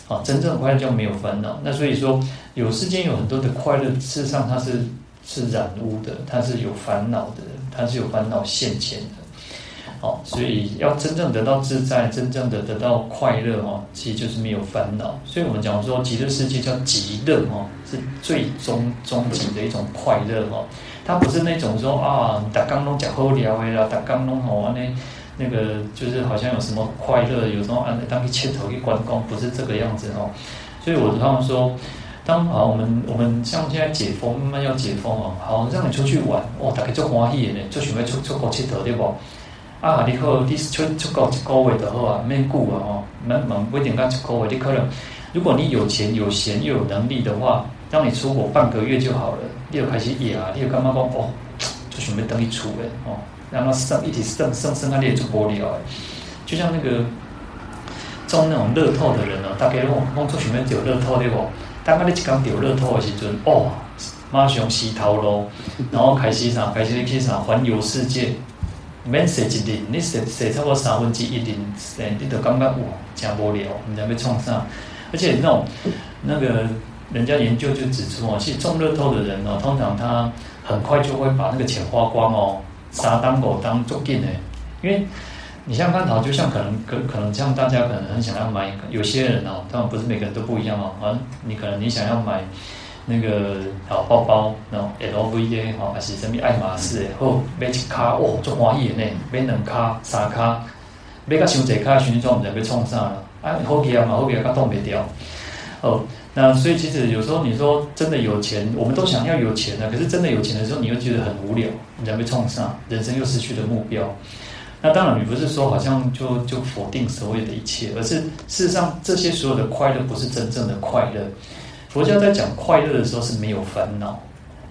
啊，真正的快乐叫没有烦恼。那所以说，有世间有很多的快乐，事实上它是是染污的，它是有烦恼的，它是有烦恼现前的。好，所以要真正得到自在，真正的得到快乐哦，其实就是没有烦恼。所以我们讲说极乐世界叫极乐哦，是最终终极的一种快乐哦。它不是那种说啊，大家拢吃好聊的啦，大家拢好安尼。那个就是好像有什么快乐，有什么啊，当去切头去关公，不是这个样子哦。所以我他们说，当啊我们我们像现在解封，慢慢要解封哦，好让你出去玩哦，大家做欢喜的呢，就想要出出国切头对不？啊，你好，你出出国一个月就好啊，免久啊哦，蛮蛮不一定讲一个月，你可能如果你有钱有闲又有能力的话，当你出国半个月就好了，你就开始野啊，你就干嘛讲哦，就想要等你出的哦。然后生一体生生生啊，裂出玻璃来，就像那个中那种乐透的人哦，大概拢拢做什么丢乐透对不？大概你一刚丢乐透的时阵，哦，马上洗头咯，然后开始啥？开始去啥？环游世界，免洗一轮，你洗洗超过三分之一轮，你都感觉哇，真无聊，你知要创啥？而且那种那个人家研究就指出哦，其实中乐透的人哦，通常他很快就会把那个钱花光哦。啥当狗当足紧的，因为你像看到，就像可能可可能像大家可能很想要买，有些人哦，当然不是每个人都不一样哦，啊，你可能你想要买那个好包包，然后 LV 的哈，还是什么爱马仕的，买一卡哦，足欢喜的呢，买两卡、三卡，买个伤济卡，循环唔知被冲上了，啊，好奇啊嘛，好奇啊，它冻没掉。哦，那所以其实有时候你说真的有钱，我们都想要有钱的，可是真的有钱的时候，你又觉得很无聊，你才被冲上，人生又失去了目标。那当然，你不是说好像就就否定所有的一切，而是事实上这些所有的快乐不是真正的快乐。佛教在讲快乐的时候是没有烦恼，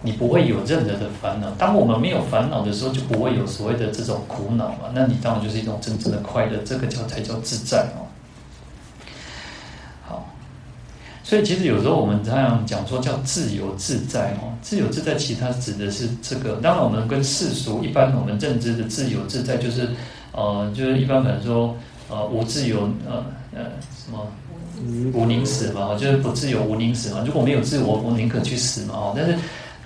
你不会有任何的烦恼。当我们没有烦恼的时候，就不会有所谓的这种苦恼嘛。那你当然就是一种真正的快乐，这个叫才叫自在哦。好，所以其实有时候我们这样讲说叫自由自在哦，自由自在其实它指的是这个。当然我们跟世俗一般我们认知的自由自在就是呃，就是一般可能说呃无自由呃呃什么。无宁死嘛，就是不自由无宁死嘛。如果没有自由，我宁可去死嘛。哦，但是，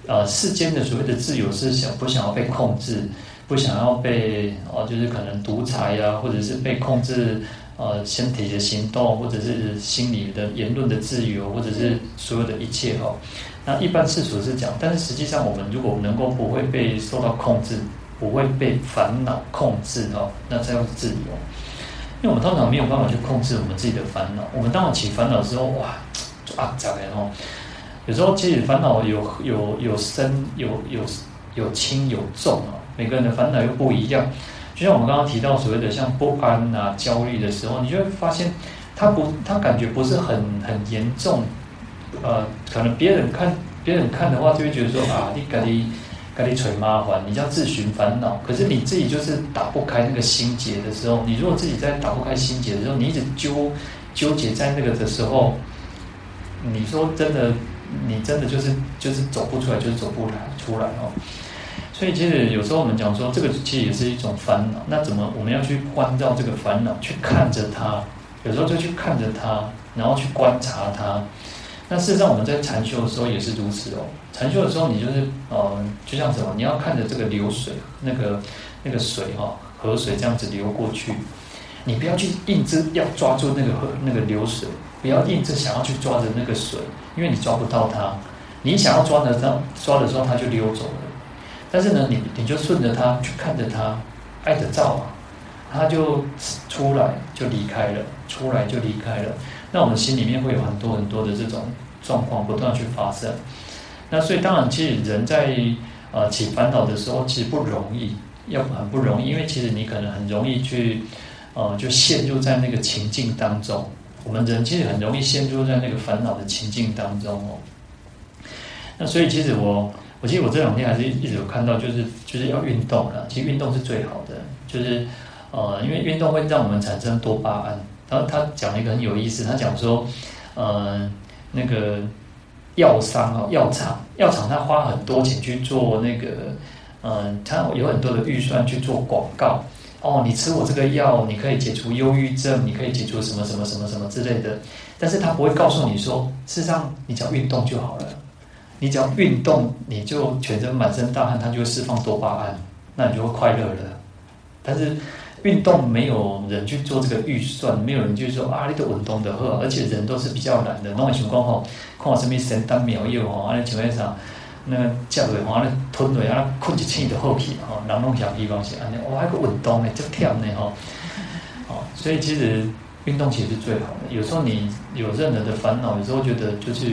呃，世间的所谓的自由是想不想要被控制，不想要被哦，就是可能独裁呀，或者是被控制呃身体的行动，或者是心理的言论的自由，或者是所有的一切哈。那一般世俗是讲，但是实际上我们如果能够不会被受到控制，不会被烦恼控制哦，那才叫自由。因为我们通常没有办法去控制我们自己的烦恼，我们当我起烦恼的时候，哇，就啊，这样哦。有时候其实烦恼有有有深有有有轻有重啊，每个人的烦恼又不一样。就像我们刚刚提到所谓的像不安啊、焦虑的时候，你就会发现，他不，他感觉不是很很严重，呃，可能别人看别人看的话，就会觉得说啊，你感觉。跟你捶麻烦，你叫自寻烦恼。可是你自己就是打不开那个心结的时候，你如果自己在打不开心结的时候，你一直纠纠结在那个的时候，你说真的，你真的就是就是走不出来，就是走不来出来哦。所以其实有时候我们讲说，这个其实也是一种烦恼。那怎么我们要去关照这个烦恼，去看着它？有时候就去看着它，然后去观察它。那事实上，我们在禅修的时候也是如此哦。禅修的时候，你就是呃，就像什么，你要看着这个流水，那个那个水哈、哦，河水这样子流过去，你不要去硬着要抓住那个河那个流水，不要硬着想要去抓着那个水，因为你抓不到它。你想要抓的时候，抓的时候它就溜走了。但是呢，你你就顺着它去看着它，爱的照啊，它就出来就离开了，出来就离开了。那我们心里面会有很多很多的这种状况不断去发生，那所以当然，其实人在呃起烦恼的时候，其实不容易，要很不容易，因为其实你可能很容易去呃就陷入在那个情境当中。我们人其实很容易陷入在那个烦恼的情境当中哦。那所以其实我我记得我这两天还是一直有看到，就是就是要运动了。其实运动是最好的，就是呃因为运动会让我们产生多巴胺。然后他讲了一个很有意思，他讲说，呃，那个药商哦，药厂，药厂他花很多钱去做那个，嗯，他有很多的预算去做广告。哦，你吃我这个药，你可以解除忧郁症，你可以解除什么什么什么什么之类的。但是他不会告诉你说，事实上你只要运动就好了，你只要运动，你就全身满身大汗，它就会释放多巴胺，那你就会快乐了。但是。运动没有人去做这个预算，没有人就是说啊，你都运动的喝，而且人都是比较懒的。那种情况吼，看我身边神丹妙药吼，安尼情况下，那个食落吼，安尼吞落，安尼困一醒就好去吼。人拢想希望是安尼，哇，还个运动呢，足忝呢吼。哦，所以其实运动其实是最好的。有时候你有任何的烦恼，有时候觉得就是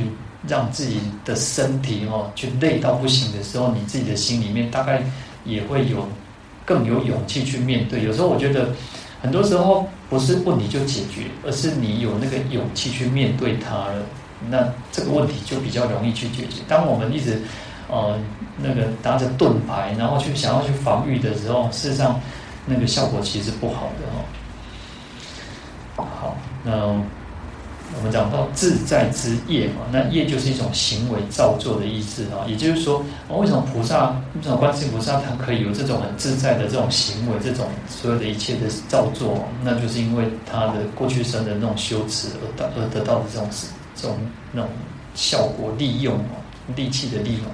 让自己的身体哦，去累到不行的时候，你自己的心里面大概也会有。更有勇气去面对。有时候我觉得，很多时候不是问题就解决，而是你有那个勇气去面对它了，那这个问题就比较容易去解决。当我们一直呃那个拿着盾牌，然后去想要去防御的时候，事实上那个效果其实不好的哦。好，那。我们讲到自在之业嘛，那业就是一种行为造作的意思啊。也就是说，为什么菩萨，为什么观世音菩萨他可以有这种很自在的这种行为，这种所有的一切的造作，那就是因为他的过去生的那种修持而得而得到的这种这种那种效果利用哦，利器的利用。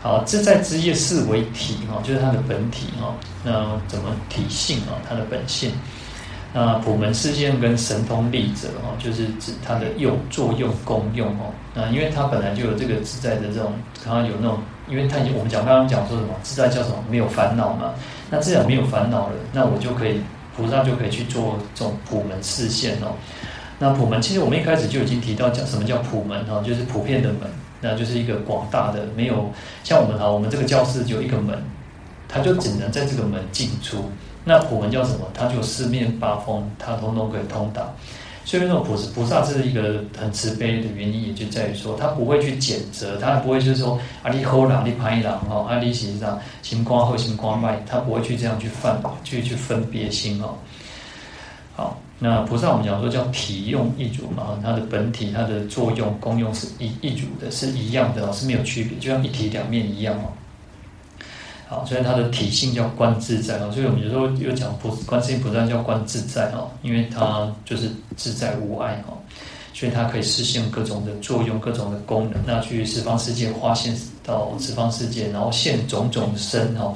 好，自在之业是为体哈，就是它的本体哈。那怎么体性啊？它的本性。那普门示现跟神通力者哦，就是指它的用作用功用哦。那因为它本来就有这个自在的这种，它有那种因为他已经我们讲刚刚讲说什么自在叫什么没有烦恼嘛，那自然没有烦恼了，那我就可以菩萨就可以去做这种普门示现哦。那普门其实我们一开始就已经提到讲什么叫普门哈，就是普遍的门，那就是一个广大的，没有像我们哈，我们这个教室就一个门，它就只能在这个门进出。那普门叫什么？它就四面八方，它通通可以通达。所以那种菩萨菩萨是一个很慈悲的原因，也就在于说，他不会去谴责，他不会就是说啊你好啦，你歹人哈，啊你实际上心光好心光坏，他不会去这样去犯去去分别心哦。好。那菩萨我们讲说叫体用一如嘛，它的本体、它的作用、功用是一一如的，是一样的，是没有区别，就像一体两面一样哦。好，所以它的体性叫观自在哦，所以我们有时候又讲菩观世音菩萨叫观自在哦，因为它就是自在无碍哦，所以它可以实现各种的作用、各种的功能，那去十方世界化现到十方世界，然后现种种身哦。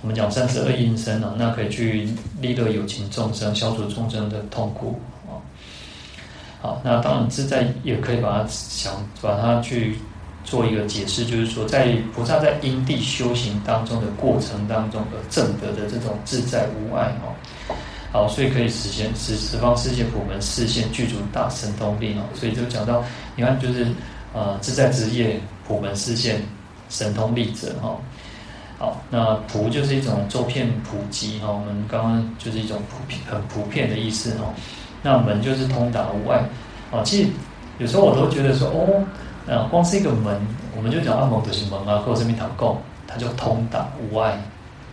我们讲三十二应身啊，那可以去利乐有情众生，消除众生的痛苦啊。好，那当然自在也可以把它想把它去做一个解释，就是说，在菩萨在因地修行当中的过程当中而证得的这种自在无碍哦。好，所以可以实现十十方世界普门示现具足大神通力哦。所以就讲到，你看就是呃自在之业普门示现神通力者哈。好，那普就是一种周遍普及哈，我们刚刚就是一种普遍很普遍的意思哈。那门就是通达无碍啊。其实有时候我都觉得说哦，呃，光是一个门，我们就讲阿蒙德行门啊，或者是密塔构，它就通达无碍，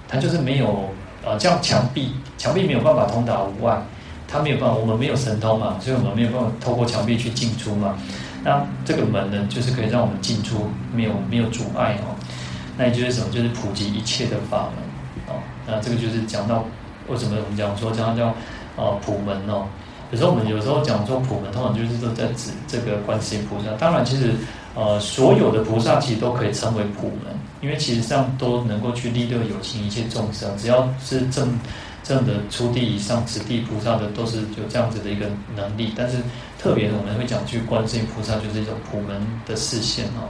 它就是没有啊，像墙壁，墙壁没有办法通达无碍，它没有办法，我们没有神通嘛，所以我们没有办法透过墙壁去进出嘛。那这个门呢，就是可以让我们进出，没有没有阻碍哦。那也就是什么？就是普及一切的法门，哦，那这个就是讲到为什么我们讲说讲到叫呃普门哦。有时候我们有时候讲说普门，通常就是说在指这个观世音菩萨。当然，其实呃所有的菩萨其实都可以称为普门，因为其实上都能够去利乐有情一切众生，只要是正正的初地以上此地菩萨的，都是有这样子的一个能力。但是特别我们会讲去观世音菩萨，就是一种普门的视线哦。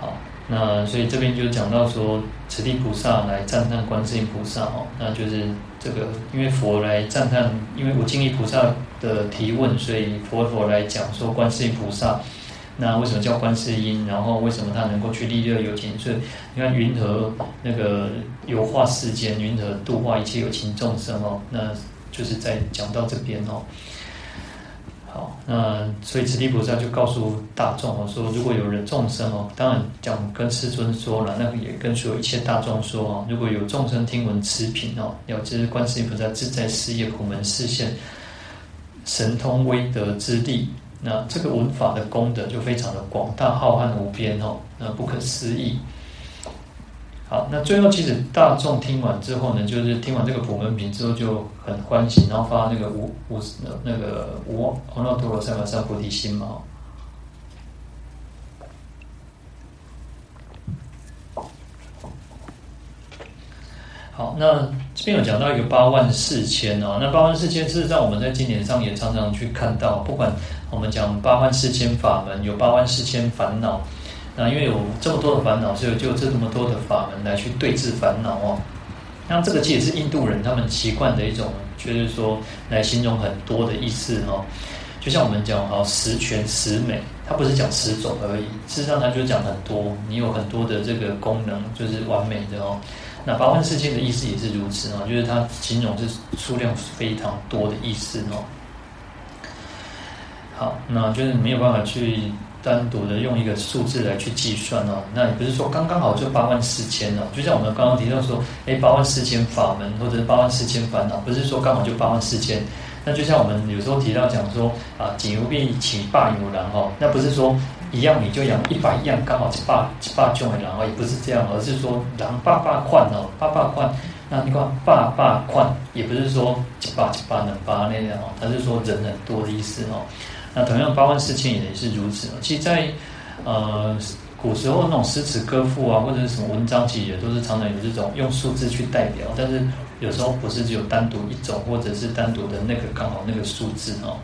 好。那所以这边就讲到说，此地菩萨来赞叹观世音菩萨哦，那就是这个，因为佛来赞叹，因为我经历菩萨的提问，所以佛佛来讲说观世音菩萨，那为什么叫观世音？然后为什么他能够去利乐有情？所以你看云何那个游化世间，云何度化一切有情众生哦，那就是在讲到这边哦。好，那所以此地菩萨就告诉大众哦，说如果有人众生哦，当然讲跟世尊说了，那也跟所有一切大众说哦，如果有众生听闻此品哦，了知观世音菩萨自在事业普门示现神通威德之力，那这个文法的功德就非常的广大浩瀚无边哦，那不可思议。好，那最后其实大众听完之后呢，就是听完这个普门品之后就很欢喜，然后发那个无无那个无阿耨多罗三藐三菩提心嘛。好，那这边有讲到一个八万四千哦，那八万四千事实上我们在经典上也常常去看到，不管我们讲八万四千法门，有八万四千烦恼。那因为有这么多的烦恼，所以就这么多的法门来去对治烦恼哦。那这个其实是印度人他们习惯的一种，就是说来形容很多的意思哦。就像我们讲哈十全十美，它不是讲十种而已，事实上它就讲很多，你有很多的这个功能就是完美的哦。那八万四千的意思也是如此哦，就是它形容是数量非常多的意思哦。好，那就是没有办法去。单独的用一个数字来去计算哦，那也不是说刚刚好就八万四千哦，就像我们刚刚提到说，诶，八万四千法门或者是八万四千烦恼，不是说刚好就八万四千。那就像我们有时候提到讲说啊，井无边起霸有然后，那不是说一样米就养一百样，刚好一百一百种的然哦，也不是这样，而是说人百百款哦，百百款，那你看百百款，也不是说一百一百能八那样哦，它是说人很多的意思哦。那同样八万四千也是如此。其实在，呃古时候那种诗词歌赋啊，或者是什么文章，其实也都是常常有这种用数字去代表。但是有时候不是只有单独一种，或者是单独的那个刚好那个数字哦。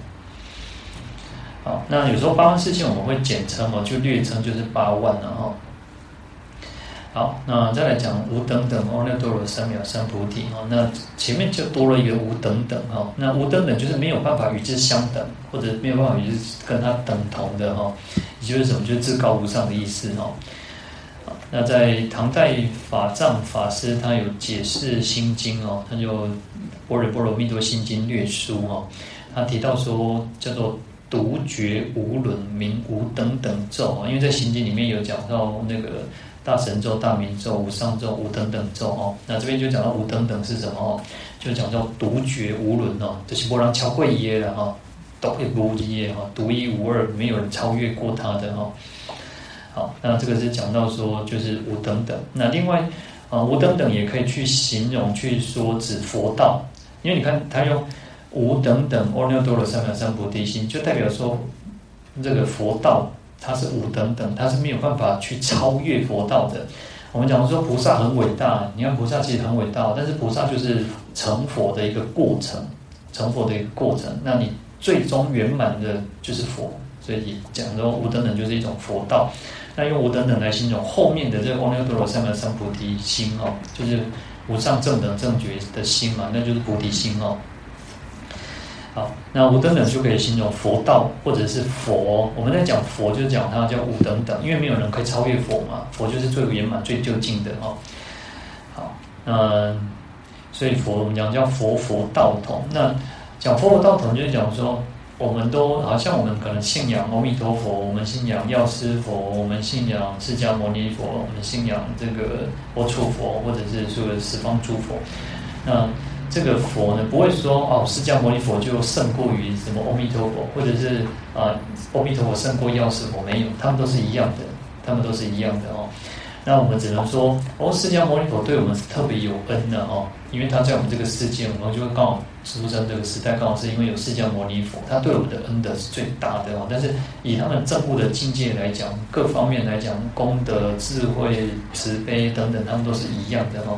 好，那有时候八万四千我们会简称哦，就略称就是八万然后。好，那再来讲无等等，阿耨多罗三藐三菩提哦。那前面就多了一个无等等哈。那无等等就是没有办法与之相等，或者没有办法与之跟它等同的哈。也就是什么？就是至高无上的意思哈。那在唐代法藏法师他有解释心经哦，他就《般若波罗蜜多心经略书》哦，他提到说叫做独觉无伦名无等等咒啊，因为在心经里面有讲到那个。大神咒、大明咒、无上咒、无等等咒哦，那这边就讲到无等等是什么哦？就讲到独绝无伦哦，就是波浪桥贵耶的哈，都会无一耶哈，独一无二，没有人超越过他的哈。好，那这个是讲到说就是无等等。那另外啊，无等等也可以去形容去说指佛道，因为你看他用无等等阿耨多罗三藐三菩提心，就代表说这个佛道。它是无等等，它是没有办法去超越佛道的。我们讲说菩萨很伟大，你看菩萨其实很伟大，但是菩萨就是成佛的一个过程，成佛的一个过程。那你最终圆满的就是佛，所以讲说无等等就是一种佛道。那用无等等来形容后面的这个阿耨多罗三藐三菩提心哦，就是无上正等正觉的心嘛，那就是菩提心哦。好，那无等等就可以形容佛道或者是佛。我们在讲佛，就是讲它叫无等等，因为没有人可以超越佛嘛。佛就是最圆满、最究竟的哦。好，嗯，所以佛我们讲叫佛佛道同。那讲佛佛道同，就是讲说，我们都好像我们可能信仰阿弥陀佛，我们信仰药师佛，我们信仰释迦牟尼佛，我们信仰这个阿閦佛，或者是说十方诸佛。那这个佛呢，不会说哦，释迦牟尼佛就胜过于什么阿弥陀佛，或者是啊，阿弥陀佛胜过药师佛，没有，他们都是一样的，他们都是一样的哦。那我们只能说，哦，释迦牟尼佛对我们是特别有恩的哦，因为他在我们这个世界，我们就会刚好出生这个时代，刚好是因为有释迦牟尼佛，他对我们的恩德是最大的哦。但是以他们正悟的境界来讲，各方面来讲，功德、智慧、慈悲等等，他们都是一样的哦。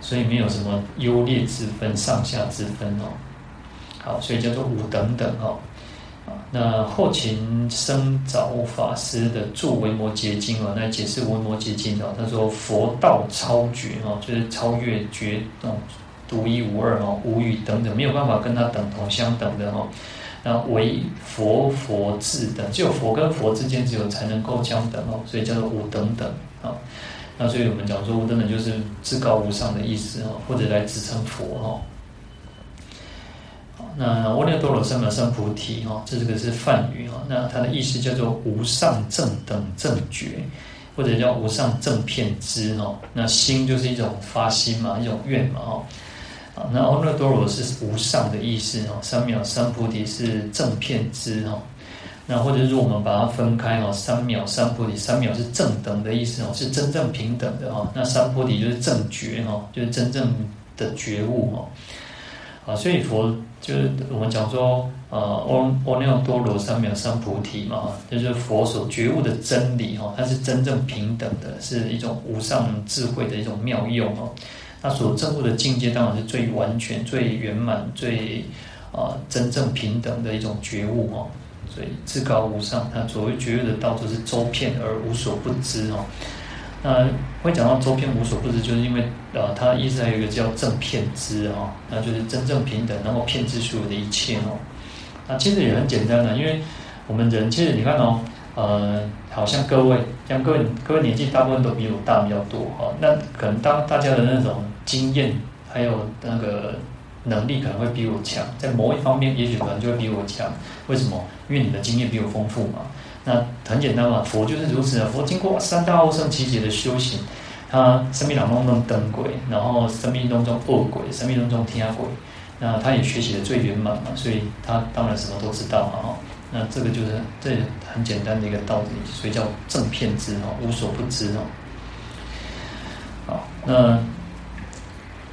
所以没有什么优劣之分、上下之分哦。好，所以叫做五等等哦。那后秦僧肇法师的著《维摩詰经》哦，来解释《维摩詰经》哦。他说：“佛道超绝哦，就是超越绝哦，独一无二哦，无与等等，没有办法跟他等同相等的哦。那唯佛佛智等，只有佛跟佛之间，只有才能够相等哦，所以叫做五等等啊。”那所以我们讲说无等等就是至高无上的意思哦，或者来指称佛哈。好，那阿耨多罗三藐三菩提哈，这这个是梵语哦。那它的意思叫做无上正等正觉，或者叫无上正遍知哈。那心就是一种发心嘛，一种愿嘛哈。啊，那阿耨多罗是无上的意思哈，三藐三菩提是正遍知哈。那或者是我们把它分开哦，三藐三菩提，三藐是正等的意思哦，是真正平等的哈。那三菩提就是正觉哈，就是真正的觉悟哈。啊，所以佛就是我们讲说，呃，阿阿耨多罗三藐三菩提嘛，就是佛所觉悟的真理哈，它是真正平等的，是一种无上智慧的一种妙用哈。那所证悟的境界当然是最完全、最圆满、最啊真正平等的一种觉悟哈。所以至高无上，他所谓觉悟的道，就是周遍而无所不知哦。那会讲到周遍无所不知，就是因为呃，他意思还有一个叫正遍知哦，那就是真正平等，然后遍知所有的一切哦。那其实也很简单的，因为我们人其实你看哦，呃，好像各位，像各位各位年纪大部分都比我大比较多哈，那可能当大家的那种经验还有那个。能力可能会比我强，在某一方面，也许可能就会比我强。为什么？因为你的经验比我丰富嘛。那很简单嘛，佛就是如此啊。佛经过三大阿僧只劫的修行，他生命当中中灯鬼，然后生命当中恶鬼，生命当中天涯轨，那他也学习的最圆满嘛，所以他当然什么都知道嘛。哈，那这个就是这很简单的一个道理，所以叫正片知哈，无所不知哈。好，那。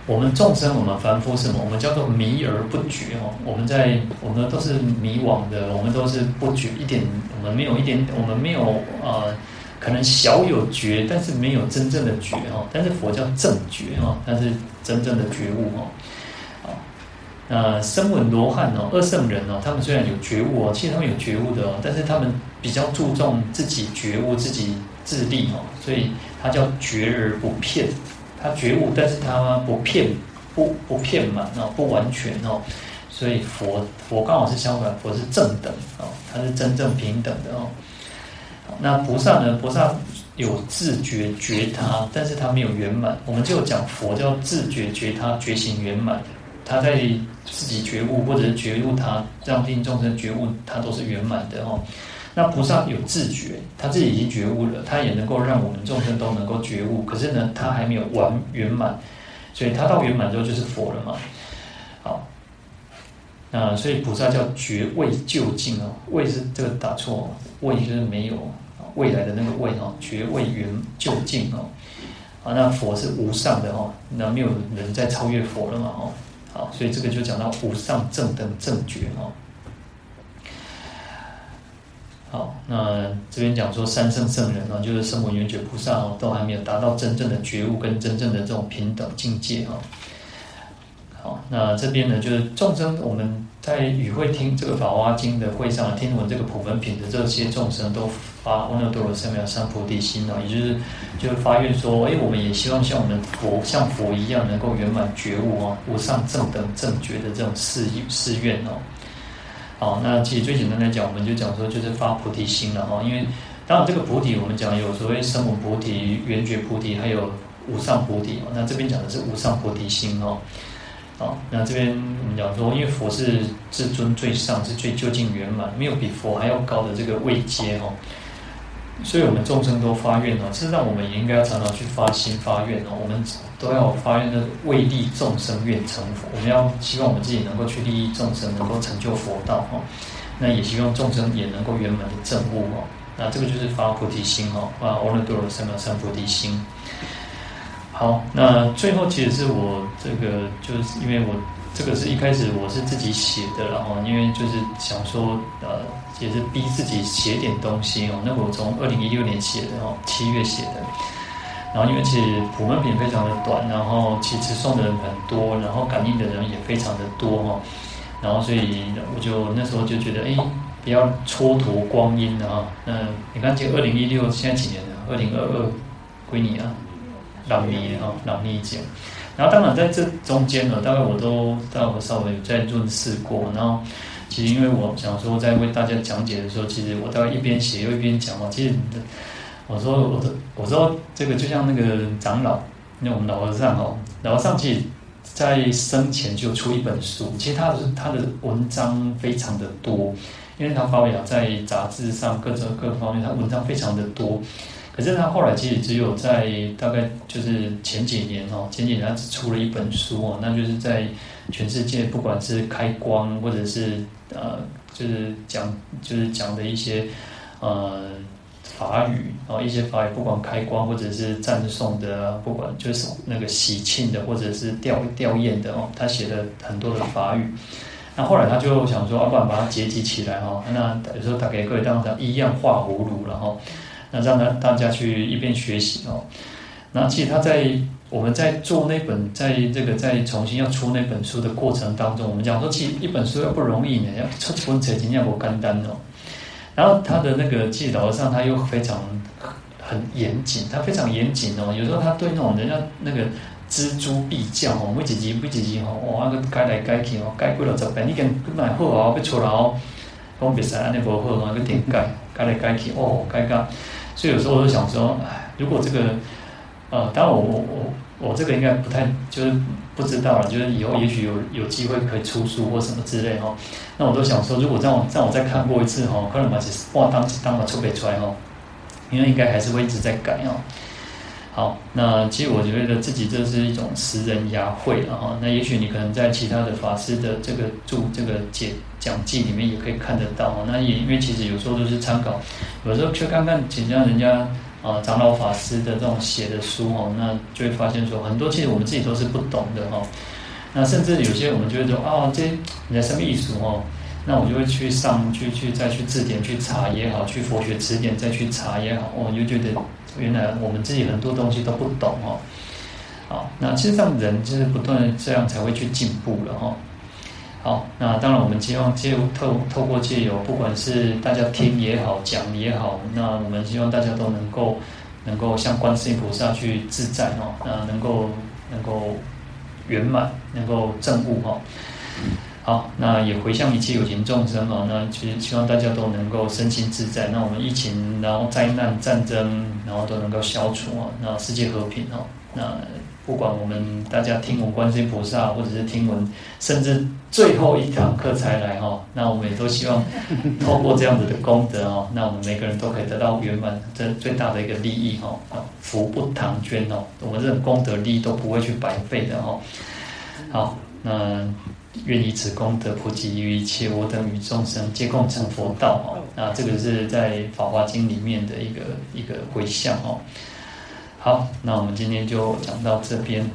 我们众生，我们凡夫是什么？我们叫做迷而不觉哦。我们在，我们都是迷惘的，我们都是不觉一点，我们没有一点，我们没有、呃，可能小有觉，但是没有真正的觉哈。但是佛教正觉哈，它是真正的觉悟哈。啊，那声闻罗汉哦，二圣人哦，他们虽然有觉悟哦，其实他们有觉悟的哦，但是他们比较注重自己觉悟、自己自利哦，所以他叫觉而不骗，他觉悟，但是他不骗不不骗满哦，不完全哦。所以佛佛刚好是相反，佛是正等哦，他是真正平等的哦。那菩萨呢？菩萨有自觉觉他，但是他没有圆满。我们就讲佛叫自觉觉他，觉行圆满。他在自己觉悟，或者觉悟他，让令众生觉悟，他都是圆满的哦。那菩萨有自觉，他自己已经觉悟了，他也能够让我们众生都能够觉悟。可是呢，他还没有完圆满，所以他到圆满之后就是佛了嘛。好。那，所以菩萨叫觉未究竟哦，未是这个打错，未就是没有未来的那个未哦，觉未圆究竟哦，啊，那佛是无上的哦，那没有人再超越佛了嘛哦，好，所以这个就讲到无上正等正觉哦。好，那这边讲说三圣圣人啊，就是圣母、圆觉菩萨哦，都还没有达到真正的觉悟跟真正的这种平等境界哦。那这边呢，就是众生，我们在与会听这个《法华经》的会上，听闻这个普门品的这些众生，都发阿耨多罗三藐三菩提心哦，也就是就是发愿说，哎，我们也希望像我们佛，像佛一样，能够圆满觉悟哦，无上正等正觉的这种誓誓愿哦。好，那其实最简单来讲，我们就讲说，就是发菩提心了哈。因为当然这个菩提，我们讲有所谓声闻菩提、圆觉菩提，还有无上菩提哦。那这边讲的是无上菩提心哦。好，那这边我们讲说，因为佛是至尊最上，是最究竟圆满，没有比佛还要高的这个位阶哦。所以我们众生都发愿哦，事实上我们也应该要常常去发心发愿哦。我们都要发愿的为利众生愿成佛，我们要希望我们自己能够去利益众生，能够成就佛道哦。那也希望众生也能够圆满的证悟哦。那这个就是发菩提心哦，发阿耨多罗三藐三菩提心。好，那最后其实是我这个，就是因为我这个是一开始我是自己写的，然后因为就是想说，呃，也是逼自己写点东西哦。那我从二零一六年写的哦，七月写的，然后因为其实普门品非常的短，然后其实送的人很多，然后感应的人也非常的多哈，然后所以我就那时候就觉得，哎，不要蹉跎光阴了啊。那你看，这二零一六现在几年了？二零二二归你啊。老尼哈，老尼讲，然后当然在这中间呢，大概我都大概我稍微有在润饰过。然后其实因为我想说，在为大家讲解的时候，其实我大概一边写又一边讲嘛。其实我说我说我说这个就像那个长老，那我们老和尚哦，老和尚其实在生前就出一本书，其实他的他的文章非常的多，因为他发表在杂志上各种各方面，他文章非常的多。可是他后来其实只有在大概就是前几年哦，前几年他只出了一本书哦，那就是在全世界不管是开光或者是呃，就是讲就是讲的一些呃法语哦，一些法语不管开光或者是赞颂的，不管就是那个喜庆的或者是吊吊唁的哦，他写了很多的法语。那后来他就想说，要不然把它结集起来哈，那有时候他给各位当成一样画葫芦然后。那让他大家去一边学习哦。那其实他在我们在做那本，在这个在重新要出那本书的过程当中，我们讲说，其实一本书要不容易呢，要出一本册，真要不简单哦。然后他的那个记老和尚他又非常很严谨，他非常严谨哦。有时候他对那种人家那个锱铢必较哦，每一集每一集哦，哇，那个改来改去哦，改过了十遍，你跟买好啊，要出来哦，讲别使安尼无好啊，个点改改来改去哦，改改。所以有时候我就想说，哎，如果这个，呃，当然我我我我这个应该不太就是不知道了，就是以后也许有有机会可以出书或什么之类哈。那我都想说，如果让我让我再看过一次哈，可能把这话当当了出背出来哈，因为应该还是会一直在改哦。好，那其实我觉得自己这是一种拾人牙慧了哈。那也许你可能在其他的法师的这个注这个解。讲记里面也可以看得到，那也因为其实有时候都是参考，有时候去看看请教人家啊长老法师的这种写的书哦，那就会发现说很多其实我们自己都是不懂的哈。那甚至有些我们就会说啊，这你的什么意思哦？那我就会去上去去再去字典去查也好，去佛学词典再去查也好，我就觉得原来我们自己很多东西都不懂哦。好，那其实上人就是不断的这样才会去进步了哈。好，那当然我们希望借透透过借由，不管是大家听也好，讲也好，那我们希望大家都能够能够向观世音菩萨去自在哦，那能够能够圆满，能够证悟哈。好，那也回向一切有情众生哦，那其实希望大家都能够身心自在。那我们疫情，然后灾难、战争，然后都能够消除哦，那世界和平哦。那不管我们大家听闻观世音菩萨，或者是听闻，甚至最后一堂课才来哈，那我们也都希望透过这样子的功德哦，那我们每个人都可以得到圆满，这最大的一个利益哈。福不唐捐哦，我们这种功德利益都不会去白费的哈。好，那。愿以此功德普及于一切我等与众生，皆共成佛道哦。那这个是在《法华经》里面的一个一个回向哦。好，那我们今天就讲到这边。